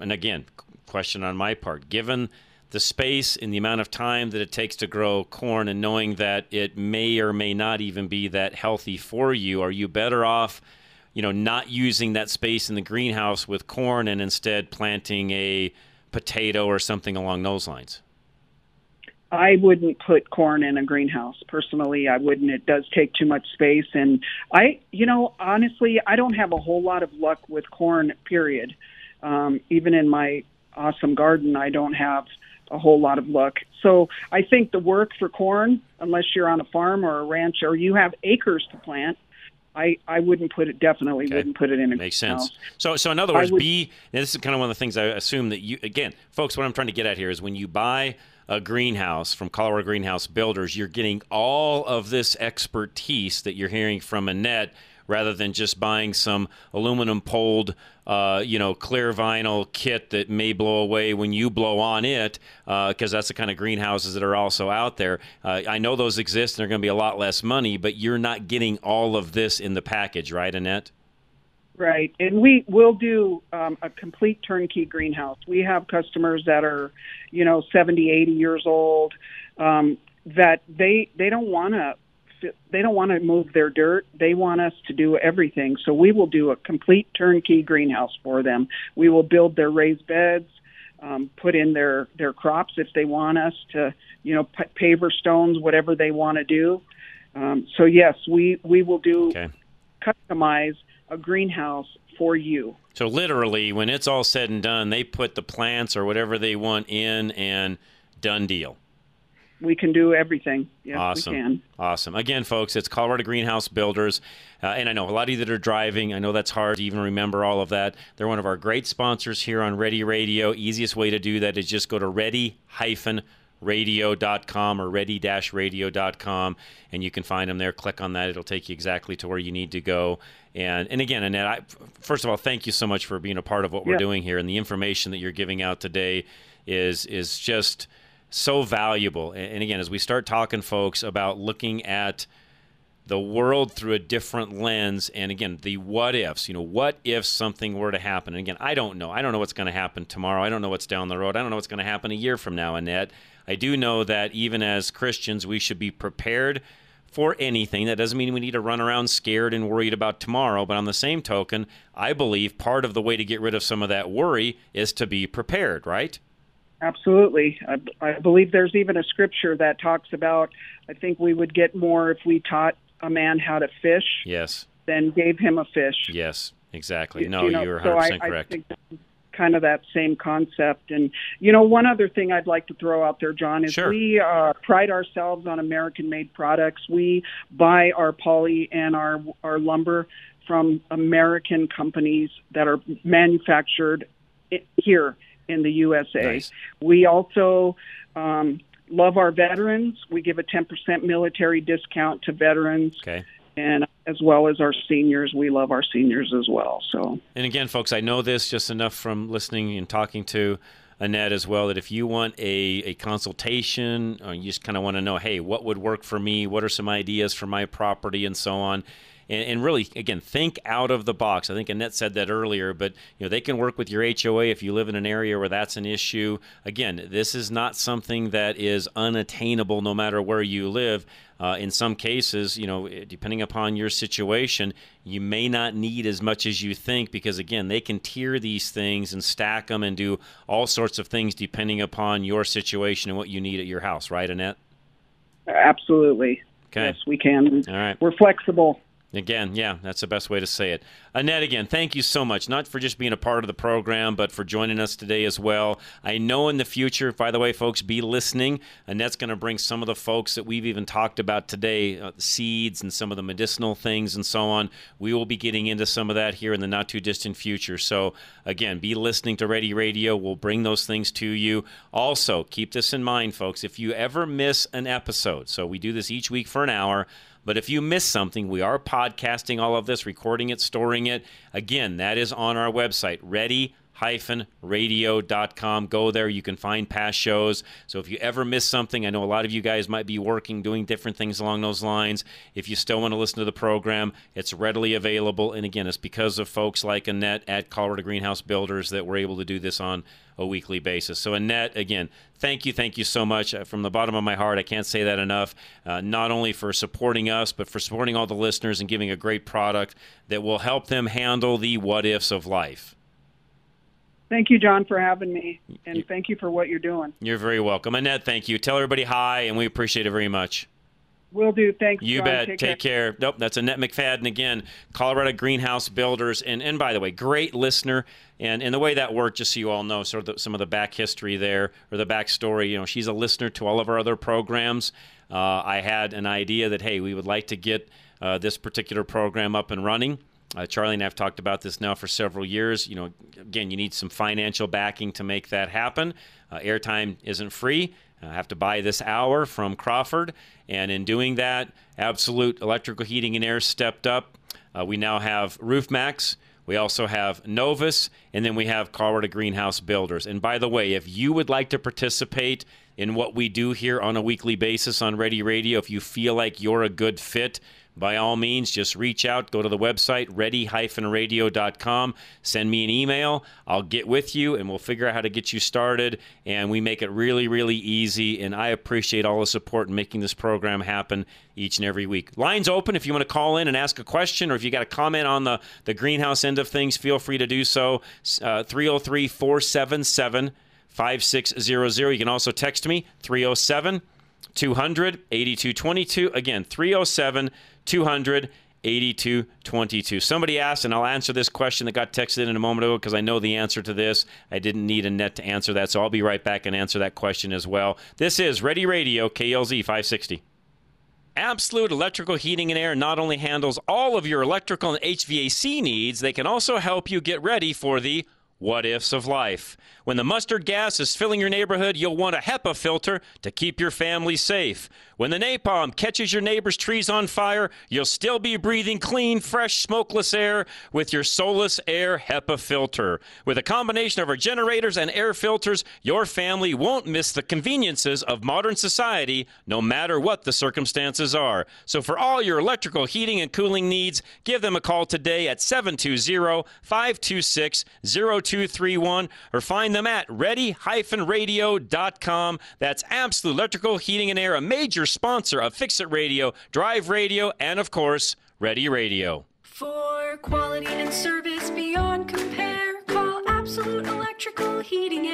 and again, question on my part, given the space and the amount of time that it takes to grow corn, and knowing that it may or may not even be that healthy for you, are you better off? you know, not using that space in the greenhouse with corn and instead planting a potato or something along those lines?
I wouldn't put corn in a greenhouse personally. I wouldn't. It does take too much space, and I, you know, honestly, I don't have a whole lot of luck with corn. Period. Um, even in my awesome garden, I don't have a whole lot of luck. So I think the work for corn, unless you're on a farm or a ranch or you have acres to plant, I, I wouldn't put it definitely okay. wouldn't put it in a greenhouse.
makes sense. So so in other words, would, be this is kind of one of the things I assume that you again, folks. What I'm trying to get at here is when you buy a greenhouse from Colorado Greenhouse Builders, you're getting all of this expertise that you're hearing from Annette rather than just buying some aluminum poled, uh, you know, clear vinyl kit that may blow away when you blow on it, because uh, that's the kind of greenhouses that are also out there. Uh, I know those exist and they're going to be a lot less money, but you're not getting all of this in the package, right, Annette?
Right, and we will do um, a complete turnkey greenhouse. We have customers that are, you know, 70, 80 years old, um, that they they don't want to they don't want to move their dirt. They want us to do everything. So we will do a complete turnkey greenhouse for them. We will build their raised beds, um, put in their their crops if they want us to, you know, p- paver stones, whatever they want to do. Um, so yes, we we will do
okay.
customize a greenhouse for you.
So literally, when it's all said and done, they put the plants or whatever they want in, and done deal.
we can do everything. Yes,
awesome.
we can.
Awesome. Again, folks, it's Colorado Greenhouse Builders. Uh, and I know a lot of you that are driving, I know that's hard to even remember all of that. They're one of our great sponsors here on Ready Radio. Easiest way to do that is just go to ready radio.com or ready-radio.com and you can find them there. Click on that. It'll take you exactly to where you need to go. And and again annette I, first of all thank you so much for being a part of what we're
Yeah.
doing here and the information that you're giving out today is is just so valuable. And, and again as we start talking folks about looking at the world through a different lens and again the what ifs you know what if something were to happen? And again i don't know. I don't know what's going to happen tomorrow. I don't know what's down the road. I don't know what's going to happen a year from now annette i do know that even as christians we should be prepared for anything that doesn't mean we need to run around scared and worried about tomorrow but on the same token i believe part of the way to get rid of some of that worry is to be prepared right
Absolutely. I, I believe there's even a scripture that talks about. I think we would get more if we taught a man how to fish
yes
than gave him a fish.
yes exactly
You-
no
you know,
you're 100%
so I,
correct
I kind of that same concept. And you know, one other thing I'd like to throw out there, John, is
Sure.
we uh, pride ourselves on American-made products. We buy our poly and our our lumber from American companies that are manufactured here in the USA.
Nice.
We also um, love our veterans. We give a 10% military discount to veterans
okay
and as well as our seniors. We love our seniors as well. So
And again, folks, I know this just enough from listening and talking to Annette as well that if you want a, a consultation, or you just kind of want to know, hey, what would work for me? What are some ideas for my property and so on? And, and really, again, think out of the box. I think Annette said that earlier, but you know they can work with your HOA if you live in an area where that's an issue. Again, this is not something that is unattainable no matter where you live. Uh, in some cases, you know, depending upon your situation, you may not need as much as you think because, again, they can tier these things and stack them and do all sorts of things depending upon your situation and what you need at your house, right, Annette?
absolutely.
Okay.
Yes, we can.
All right.
We're flexible.
Again, yeah, that's the best way to say it. Annette, again, thank you so much, not for just being a part of the program, but for joining us today as well. I know in the future, by the way, folks, be listening. Annette's going to bring some of the folks that we've even talked about today, uh, seeds and some of the medicinal things and so on. We will be getting into some of that here in the not too distant future. So, again, be listening to Ready Radio. We'll bring those things to you. Also, keep this in mind, folks. If you ever miss an episode, so we do this each week for an hour. But if you miss something, we are podcasting all of this, recording it, storing it. Again, that is on our website, ready radio.com. Go there. You can find past shows. So if you ever miss something, I know a lot of you guys might be working, doing different things along those lines. If you still want to listen to the program, it's readily available. And again, it's because of folks like Annette at Colorado Greenhouse Builders that we're able to do this on a weekly basis. So, Annette, again, thank you, thank you so much. Uh, From the bottom of my heart, I can't say that enough. Uh, not only for supporting us, but for supporting all the listeners and giving a great product that will help them handle the what ifs of life.
Thank you, John, for having me, and thank you for what you're doing.
You're very welcome. Annette, thank you. Tell everybody hi, and we appreciate it very much.
Will do. Thanks.
You
John.
bet.
Take,
Take, care. Nope, that's Annette McFadden again, Colorado Greenhouse Builders. And and by the way, great listener. And and the way that worked, just so you all know, sort of the, some of the back history there or the backstory. You know, she's a listener to all of our other programs. Uh, I had an idea that hey, we would like to get uh, this particular program up and running. Uh, Charlie and I have talked about this now for several years. You know, again, you need some financial backing to make that happen. Uh, airtime isn't free. I have to buy this hour from Crawford, and in doing that, Absolute Electrical Heating and Air stepped up. Uh, we now have Roof Maxx. We also have Novus, and then we have Colorado Greenhouse Builders. And by the way, if you would like to participate in what we do here on a weekly basis on Ready Radio, if you feel like you're a good fit, by all means, just reach out. Go to the website, ready-radio.com. Send me an email. I'll get with you, and we'll figure out how to get you started. And we make it really, really easy. And I appreciate all the support in making this program happen each and every week. Lines open if you want to call in and ask a question, or if you got a comment on the, the greenhouse end of things, feel free to do so. Uh, 303 477 5600. You can also text me, 307 200 8222. Again, 307 200 8222. Somebody asked, and I'll answer this question that got texted in a moment ago because I know the answer to this. I didn't need Annette to answer that, so I'll be right back and answer that question as well. This is Ready Radio, KLZ 560. Absolute Electrical Heating and Air not only handles all of your electrical and HVAC needs, they can also help you get ready for the what ifs of life. When the mustard gas is filling your neighborhood, you'll want a HEPA filter to keep your family safe. When the napalm catches your neighbor's trees on fire, you'll still be breathing clean, fresh, smokeless air with your Solus Air HEPA filter. With a combination of our generators and air filters, your family won't miss the conveniences of modern society no matter what the circumstances are. So for all your electrical heating and cooling needs, give them a call today at 720 526 0231 or find them at ready-radio.com. That's Absolute Electrical Heating and Air, a major sponsor of Fix It Radio, Drive Radio, and of course, Ready Radio.
For quality and service beyond compare, call Absolute Electrical Heating and.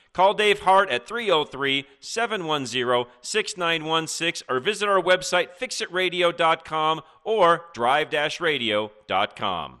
Call Dave Hart at 303 710 6916 or visit our website fixitradio.com or drive radio.com.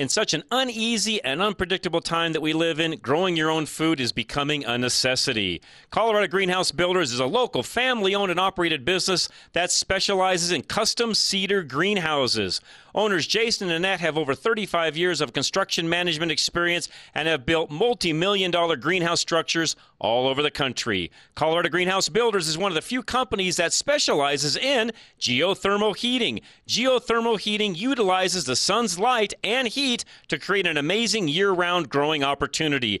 In such an uneasy and unpredictable time that we live in, growing your own food is becoming a necessity. Colorado Greenhouse Builders is a local family owned and operated business that specializes in custom cedar greenhouses. Owners Jason and Annette have over 35 years of construction management experience and have built multi million dollar greenhouse structures all over the country. Colorado Greenhouse Builders is one of the few companies that specializes in geothermal heating. Geothermal heating utilizes the sun's light and heat to create an amazing year round growing opportunity.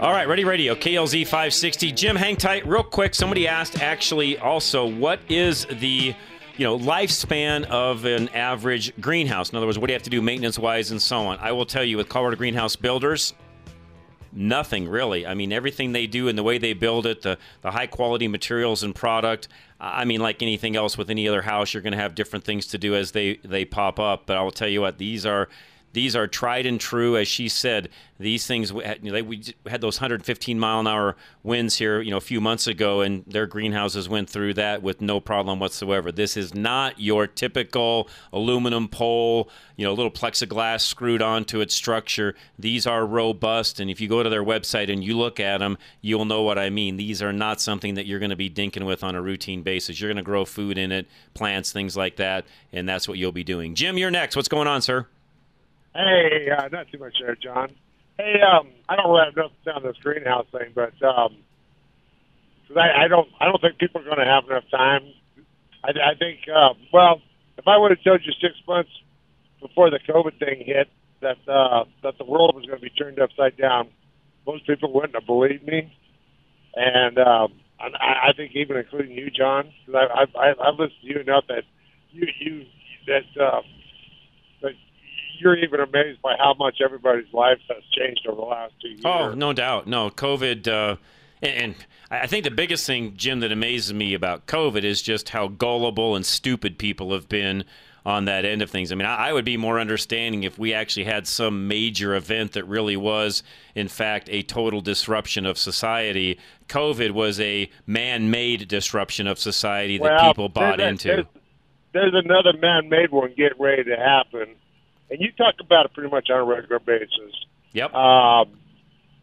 All right, Ready Radio, KLZ 560. Jim, hang tight real quick. Somebody asked actually also, what is the you know lifespan of an average greenhouse? In other words, what do you have to do maintenance wise and so on? I will tell you with Colorado Greenhouse Builders, nothing really. I mean, everything they do and the way they build it, the, the high quality materials and product. I mean, like anything else with any other house, you're going to have different things to do as they, they pop up. But I will tell you what, these are These are tried and true, as she said. These things we had, you know, we had those 115 mile an hour winds here, you know, a few months ago, and their greenhouses went through that with no problem whatsoever. This is not your typical aluminum pole, you know, little plexiglass screwed onto its structure. These are robust, and if you go to their website and you look at them, you'll know what I mean. These are not something that you're going to be dinking with on a routine basis. You're going to grow food in it, plants, things like that, and that's what you'll be doing. Jim, you're next. What's going on, sir?
Hey, uh, not too much there, John. Hey, um, I don't really have nothing to say on this greenhouse thing, but um 'cause I, I don't, I don't think people are going to have enough time. I, I think, uh, well, if I would have told you six months before the COVID thing hit that uh, that the world was going to be turned upside down, most people wouldn't have believed me. And um, I, I think even including you, John, because I, I, I, I've listened to you enough that you, you that. Uh, you're even amazed by how much everybody's lives has changed over the last two years.
Oh, no doubt. No, COVID. Uh, and I think the biggest thing, Jim, that amazes me about COVID is just how gullible and stupid people have been on that end of things. I mean, I would be more understanding if we actually had some major event that really was, in fact, a total disruption of society. COVID was a man made disruption of society that
Well,
people bought
there's
into.
There's, there's another man-made one getting ready to happen, and you talk about it pretty much on a regular basis.
Yep.
Um,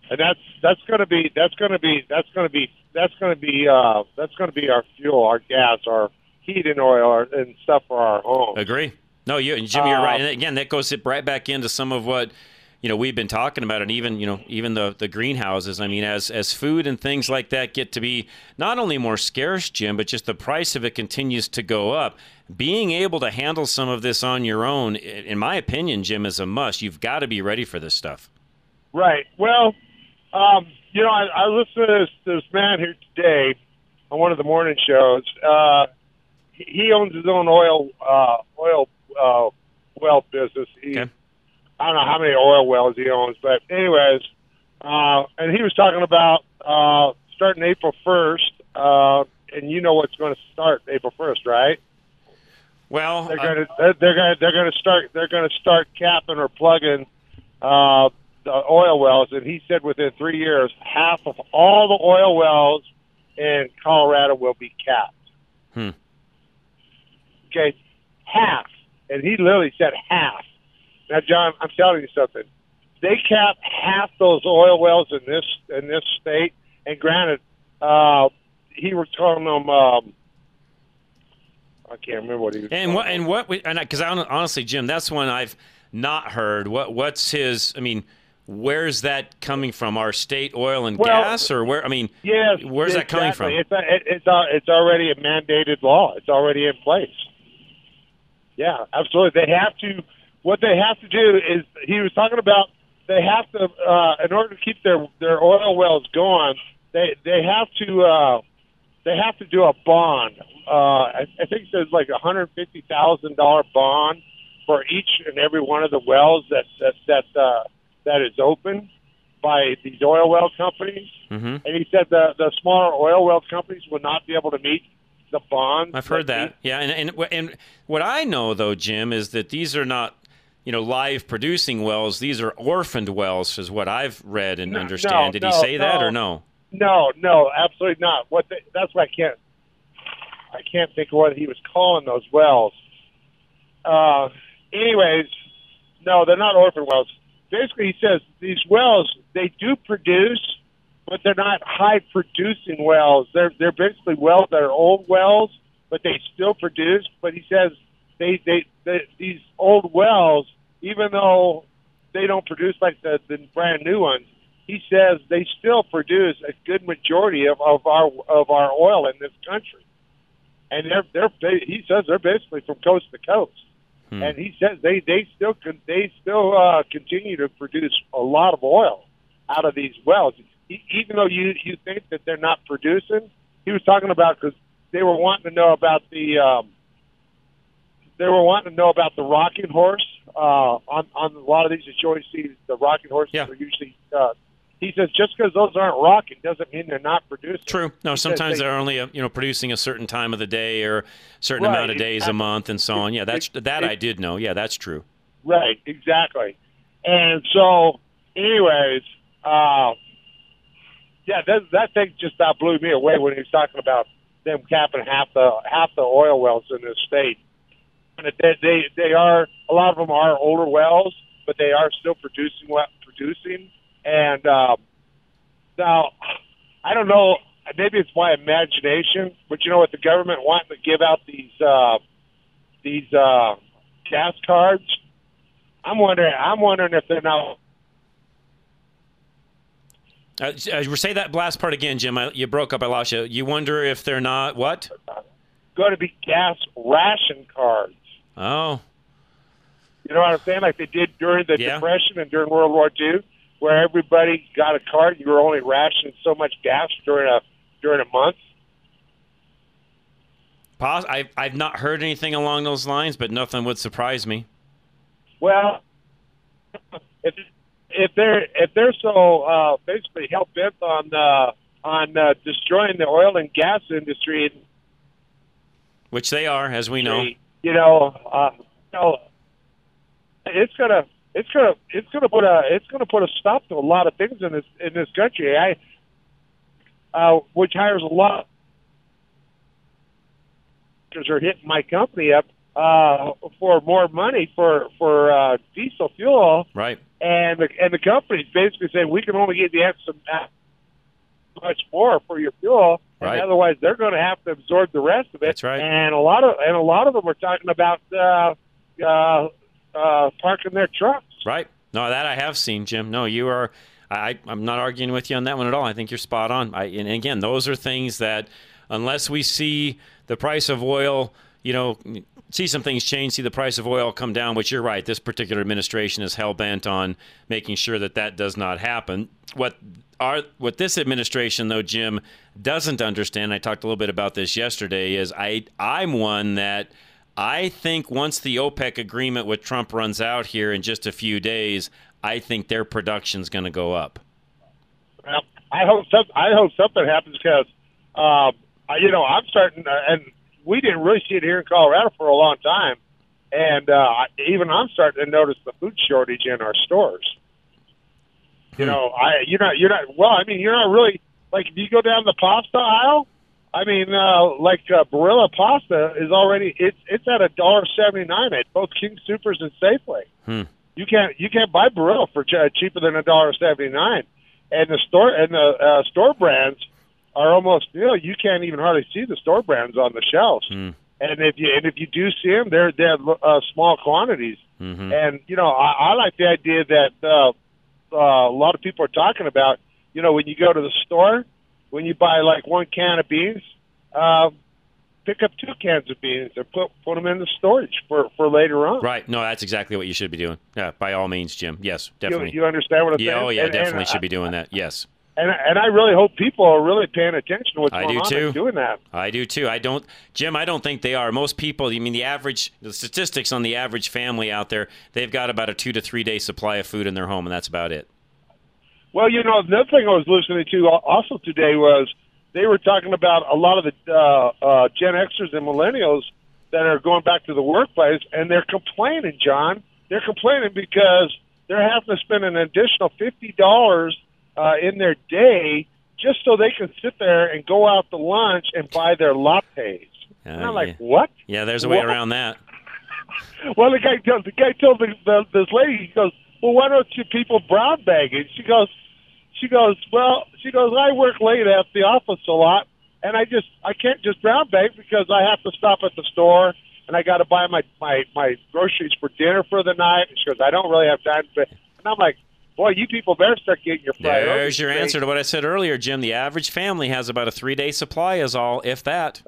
and that's that's going to be that's going to be that's going to be that's going to be uh, that's going to be our fuel, our gas, our heating oil, our, and stuff for our home.
Agree. No, you, and Jimmy, you're
Uh,
right. And again, that goes right back into some of what you know we've been talking about, and even you know even the the greenhouses. I mean, as as food and things like that get to be not only more scarce, Jim, but just the price of it continues to go up. Being able to handle some of this on your own, in my opinion, Jim, is a must. You've got to be ready for this stuff.
Right. Well, um, you know, I, I listened to this, this man here today on one of the morning shows. Uh, he owns his own oil uh, oil uh, well business. He,
Okay.
I don't know how many oil wells he owns, but anyways, uh, and he was talking about uh, starting April first. Uh, and you know what's going to start April first, right?
Well,
They're
uh,
going to they're, they're going to they're going to start they're going to start capping or plugging uh, the oil wells, and he said within three years, half of all the oil wells in Colorado will be capped.
Hmm.
Okay, half, and he literally said half. Now, John, I'm telling you something. They cap half those oil wells in this in this state, and granted, uh, he was calling them. Um, I can't remember what he was.
And what
them.
and what we- and because honestly, Jim, that's one I've not heard. What what's his? I mean, where's that coming from? Our state oil and
Well,
gas, or where? I mean,
Yes.
where's that coming from?
It's a, it, it's a, it's already a mandated law. It's already in place. Yeah, absolutely. They have to. What they have to do is he was talking about. They have to, uh, in order to keep their their oil wells going, they they have to uh, they have to do a bond. Uh, I, I think there's like a hundred fifty thousand dollar bond for each and every one of the wells that that that uh, that is open by these oil well companies.
Mhm.
And he said the the smaller oil well companies will not be able to meet the bond.
I've heard that. Yeah, and and and what I know though, Jim, is that these are not. You know, live producing wells. These are orphaned wells, is what I've read and
No,
understand.
no,
Did he
no,
say that or no?
No, no, absolutely not. What they, that's why I can't. I can't think of what he was calling those wells. Uh, anyways, no, they're not orphan wells. Basically, he says these wells they do produce, but they're not high producing wells. They're they're basically wells that are old wells, but they still produce. But he says they they, they these old wells, even though they don't produce like the, the brand new ones, he says they still produce a good majority of, of our of our oil in this country, and they're they're he says they're basically from coast to coast,
Hmm.
and he says they they still con- they still uh, continue to produce a lot of oil out of these wells, e- even though you you think that they're not producing. He was talking about because they were wanting to know about the. Um, they were wanting to know about the rocking horse uh, on on a lot of these. You always see the rocking horses
Yeah.
are usually. Uh, he says just because those aren't rocking doesn't mean they're not producing.
True. No,
He
sometimes
they-
they're only uh, you know producing a certain time of the day or a certain
Right,
amount of days a month and so on. Yeah, that's that
it-
I did know. Yeah, that's true.
right, exactly. And so, anyways, uh, yeah, that that thing just about blew me away when he was talking about them capping half the half the oil wells in this state. They they, they are a lot of them are older wells, but they are still producing what producing. And um, now, I don't know. Maybe it's my imagination, but you know what? The government wanting to give out these uh, these uh, gas cards. I'm wondering. I'm wondering if they're now
Uh, uh, say that last part again, Jim. I, you broke up. I lost you. You wonder if they're not what?
going to be gas ration cards.
Oh,
You know what I'm saying? Like they did during the
Yeah.
Depression and during World War II, where everybody got a card. You were only rationing so much gas during a during a month.
pos- I've I've not heard anything along those lines, but nothing would surprise me.
Well, if if they're if they're so uh, basically hell bent on uh, on uh, destroying the oil and gas industry,
Which they are, as we know.
You know, uh, you know, it's gonna it's gonna it's gonna put a it's gonna put a stop to a lot of things in this in this country. I uh, which hires a lot are hitting my company up uh, for more money for for uh, diesel fuel,
Right.
and the, and the company's basically saying we can only give you X amount much more for your fuel, and
Right.
otherwise they're going to have to absorb the rest of it.
That's right.
And a lot of and a lot of them are talking about uh, uh, uh, parking their trucks.
Right. No, that I have seen, Jim. No, you are. I, I'm not arguing with you on that one at all. I think you're spot on. I, and again, those are things that, unless we see the price of oil, you know, see some things change, see the price of oil come down. Which you're right. This particular administration is hell bent on making sure that that does not happen. What are what this administration though, Jim, doesn't understand. I talked a little bit about this yesterday. Is I I'm one that. I think once the OPEC agreement with Trump runs out here in just a few days, I think their production's going to go up.
Well, I hope some, I hope something happens because I- you know I'm starting, uh, and we didn't really see it here in Colorado for a long time, and uh, even I'm starting to notice the food shortage in our stores. You know, I you're not you're not well. I mean, you're not really like if you go down the pasta aisle. I mean, uh, like uh, Barilla pasta is already it's it's at a dollar seventy nine at both King Supers and Safeway.
Hmm.
You can't you can't buy Barilla for ch- cheaper than a dollar seventy nine, and the store and the uh, store brands are almost you know you can't even hardly see the store brands on the shelves.
Hmm.
And if you and if you do see them, they're they're uh, small quantities.
Mhm.
And you know, I, I like the idea that uh, uh, a lot of people are talking about. You know, when you go to the store, when you buy like one can of beans, uh, pick up two cans of beans and put put them in the storage for for later on.
Right. No, that's exactly what you should be doing. Yeah, by all means, Jim. Yes, definitely.
you understand what I'm
yeah,
saying?
oh yeah,
And- and
definitely
I-
should be doing that. Yes.
And and I really hope people are really paying attention to what's
I
going
do
on
too.
doing that.
I do too. I don't, Jim. I don't think they are. Most people. I mean, the average, the statistics on the average family out there, they've got about a two to three day supply of food in their home, and that's about it.
Well, you know, another thing I was listening to also today was they were talking about a lot of the uh, uh, Gen Xers and millennials that are going back to the workplace, and they're complaining, John. They're complaining because they're having to spend an additional fifty dollars uh, in their day just so they can sit there and go out to lunch and buy their lattes. and
Uh,
I'm like,
yeah.
what?
Yeah, there's a way
What?
around that.
Well, the guy tells the guy told the, the, this lady, he goes, "Well, why don't you people brown bag it?" She goes, "She goes, well, she goes, I work late at the office a lot, and I just I can't just brown bag because I have to stop at the store and I got to buy my my my groceries for dinner for the night." And she goes, "I don't really have time." To, and I'm like, "Boy, you people better start getting your priorities
There's your answer to what I said earlier, Jim. The average family has about a three day supply, is all, if that.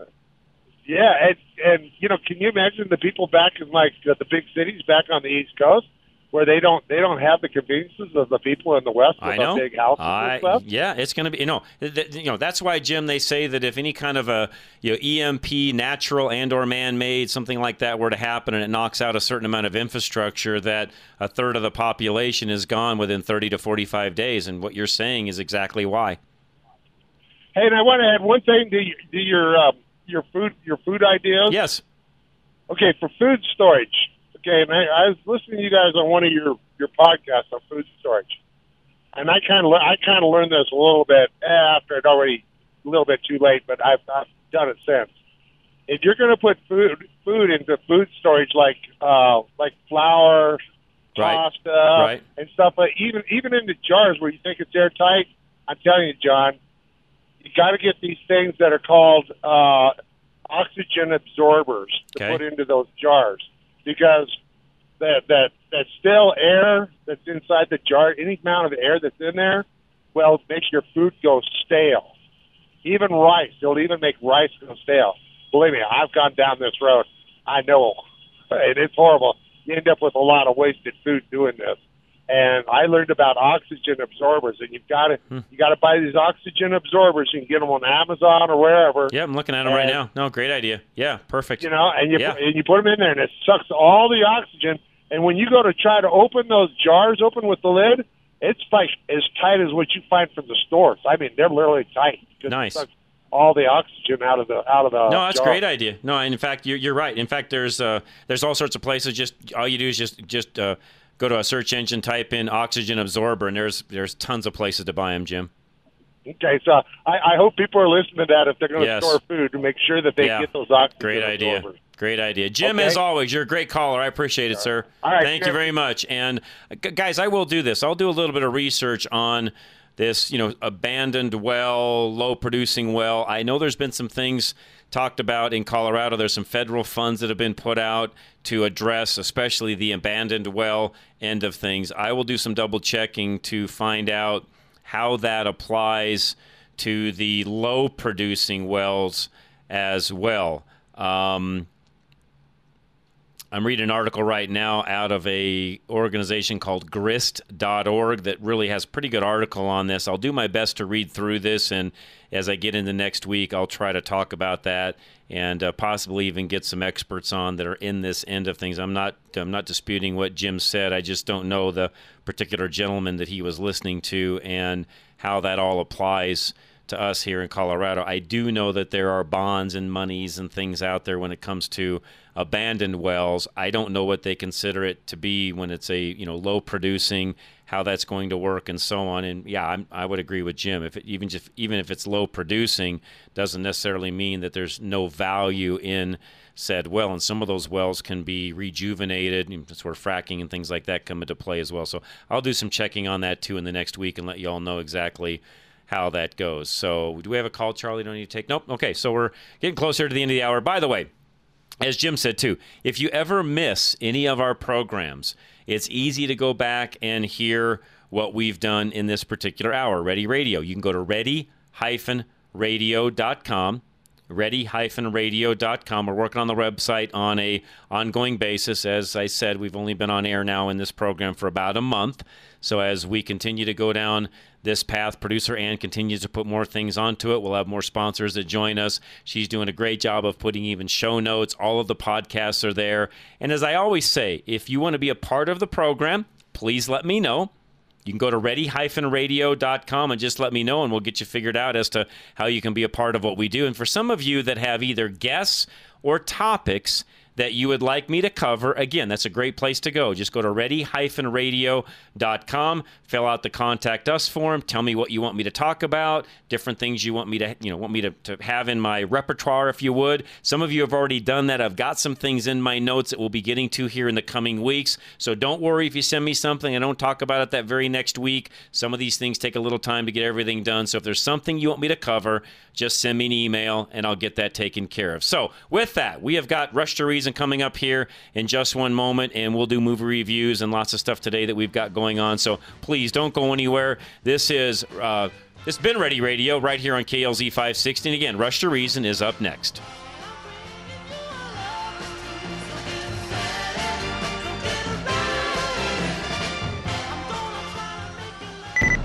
Yeah, and and you know, can you imagine the people back in like uh, the big cities back on the East Coast where they don't they don't have the conveniences of the people in the West with
I know.
big houses
I, yeah, it's going to be. You know, th- you know that's why Jim. They say that if any kind of a you know EMP, natural and or man made, something like that were to happen, and it knocks out a certain amount of infrastructure, that a third of the population is gone within 30 to 45 days. And what you're saying is exactly why.
Hey, and I want to add one thing to your, to your um, your food your food ideas.
Yes.
Okay, for food storage, Okay, man, I was listening to you guys on one of your your podcasts on food storage, and I kind of I kind of learned this a little bit after it already a little bit too late, but I've, I've done it since. If you're going to put food food into food storage like uh, like flour,
Right.
pasta,
Right.
and stuff, but even even into jars where you think it's airtight, I'm telling you, John, you got to get these things that are called uh, oxygen absorbers to
Okay.
put into those jars because that that that stale air that's inside the jar, any amount of air that's in there, well, makes your food go stale. Even rice, it'll even make rice go stale. Believe me, I've gone down this road. I know, and it's horrible. You end up with a lot of wasted food doing this. And I learned about oxygen absorbers, and you've got to you got to buy these oxygen absorbers. You can get them on Amazon or wherever.
Yeah, I'm looking at them right now. No, great idea. Yeah, perfect.
You know, and you
Yeah.
and you put them in there, and it sucks all the oxygen. And when you go to try to open those jars, open with the lid, it's like as tight as what you find from the stores. I mean, they're literally tight.
Nice.
All the oxygen out of the out of the.
No, that's a great idea. No, and in fact, you're, you're right. In fact, there's uh, there's all sorts of places. Just all you do is just just uh, go to a search engine, type in oxygen absorber, and there's there's tons of places to buy them, Jim.
Okay, so I, I hope people are listening to that if they're going to
Yes.
store food to make sure that they
Yeah.
get those oxygen
Great idea.
absorbers.
Great idea. Jim,
Okay.
as always, you're a great caller. I appreciate it, sir.
All right,
Thank you very much. And guys, I will do this. I'll do a little bit of research on this, you know, abandoned well, low producing well. I know there's been some things talked about in Colorado. There's some federal funds that have been put out to address, especially the abandoned well end of things. I will do some double checking to find out how that applies to the low producing wells as well. Um, I'm reading an article right now out of a organization called grist.org that really has pretty good article on this. I'll do my best to read through this and as I get into next week, I'll try to talk about that and uh, possibly even get some experts on that are in this end of things. I'm not I'm not disputing what Jim said. I just don't know the particular gentleman that he was listening to and how that all applies to us here in Colorado. I do know that there are bonds and monies and things out there when it comes to abandoned wells. I don't know what they consider it to be when it's a you know low producing, how that's going to work and so on. And yeah, I'm, I would agree with Jim. If it, even if even if it's low producing, doesn't necessarily mean that there's no value in said well. And some of those wells can be rejuvenated. and That's where fracking and things like that come into play as well. So I'll do some checking on that too in the next week and let you all know exactly how that goes. So, do we have a call, Charlie? Don't need to take. Nope. Okay, so we're getting closer to the end of the hour. By the way, as Jim said too, if you ever miss any of our programs, it's easy to go back and hear what we've done in this particular hour. Ready Radio. You can go to ready-radio.com ready-radio.com. We're working on the website on a ongoing basis. As I said, we've only been on air now in this program for about a month. So as we continue to go down this path, producer Ann continues to put more things onto it. We'll have more sponsors that join us. She's doing a great job of putting even show notes. All of the podcasts are there. And as I always say, if you want to be a part of the program, please let me know. You can go to ready-radio.com and just let me know, and we'll get you figured out as to how you can be a part of what we do. And for some of you that have either guests or topics that you would like me to cover, again, that's a great place to go. Just go to ready-radio.com, fill out the contact us form, tell me what you want me to talk about, different things you want me to, you know, want me to, to have in my repertoire, if you would. Some of you have already done that. I've got some things in my notes that we'll be getting to here in the coming weeks. So don't worry if you send me something. I don't talk about it that very next week. Some of these things take a little time to get everything done. So if there's something you want me to cover, just send me an email and I'll get that taken care of. So with that, we have got Rush to Reason coming up here in just one moment, and we'll do movie reviews and lots of stuff today that we've got going on. So please don't go anywhere. This is uh, this has been Ready Radio right here on KLZ 560. And again, Rush to Reason is up next.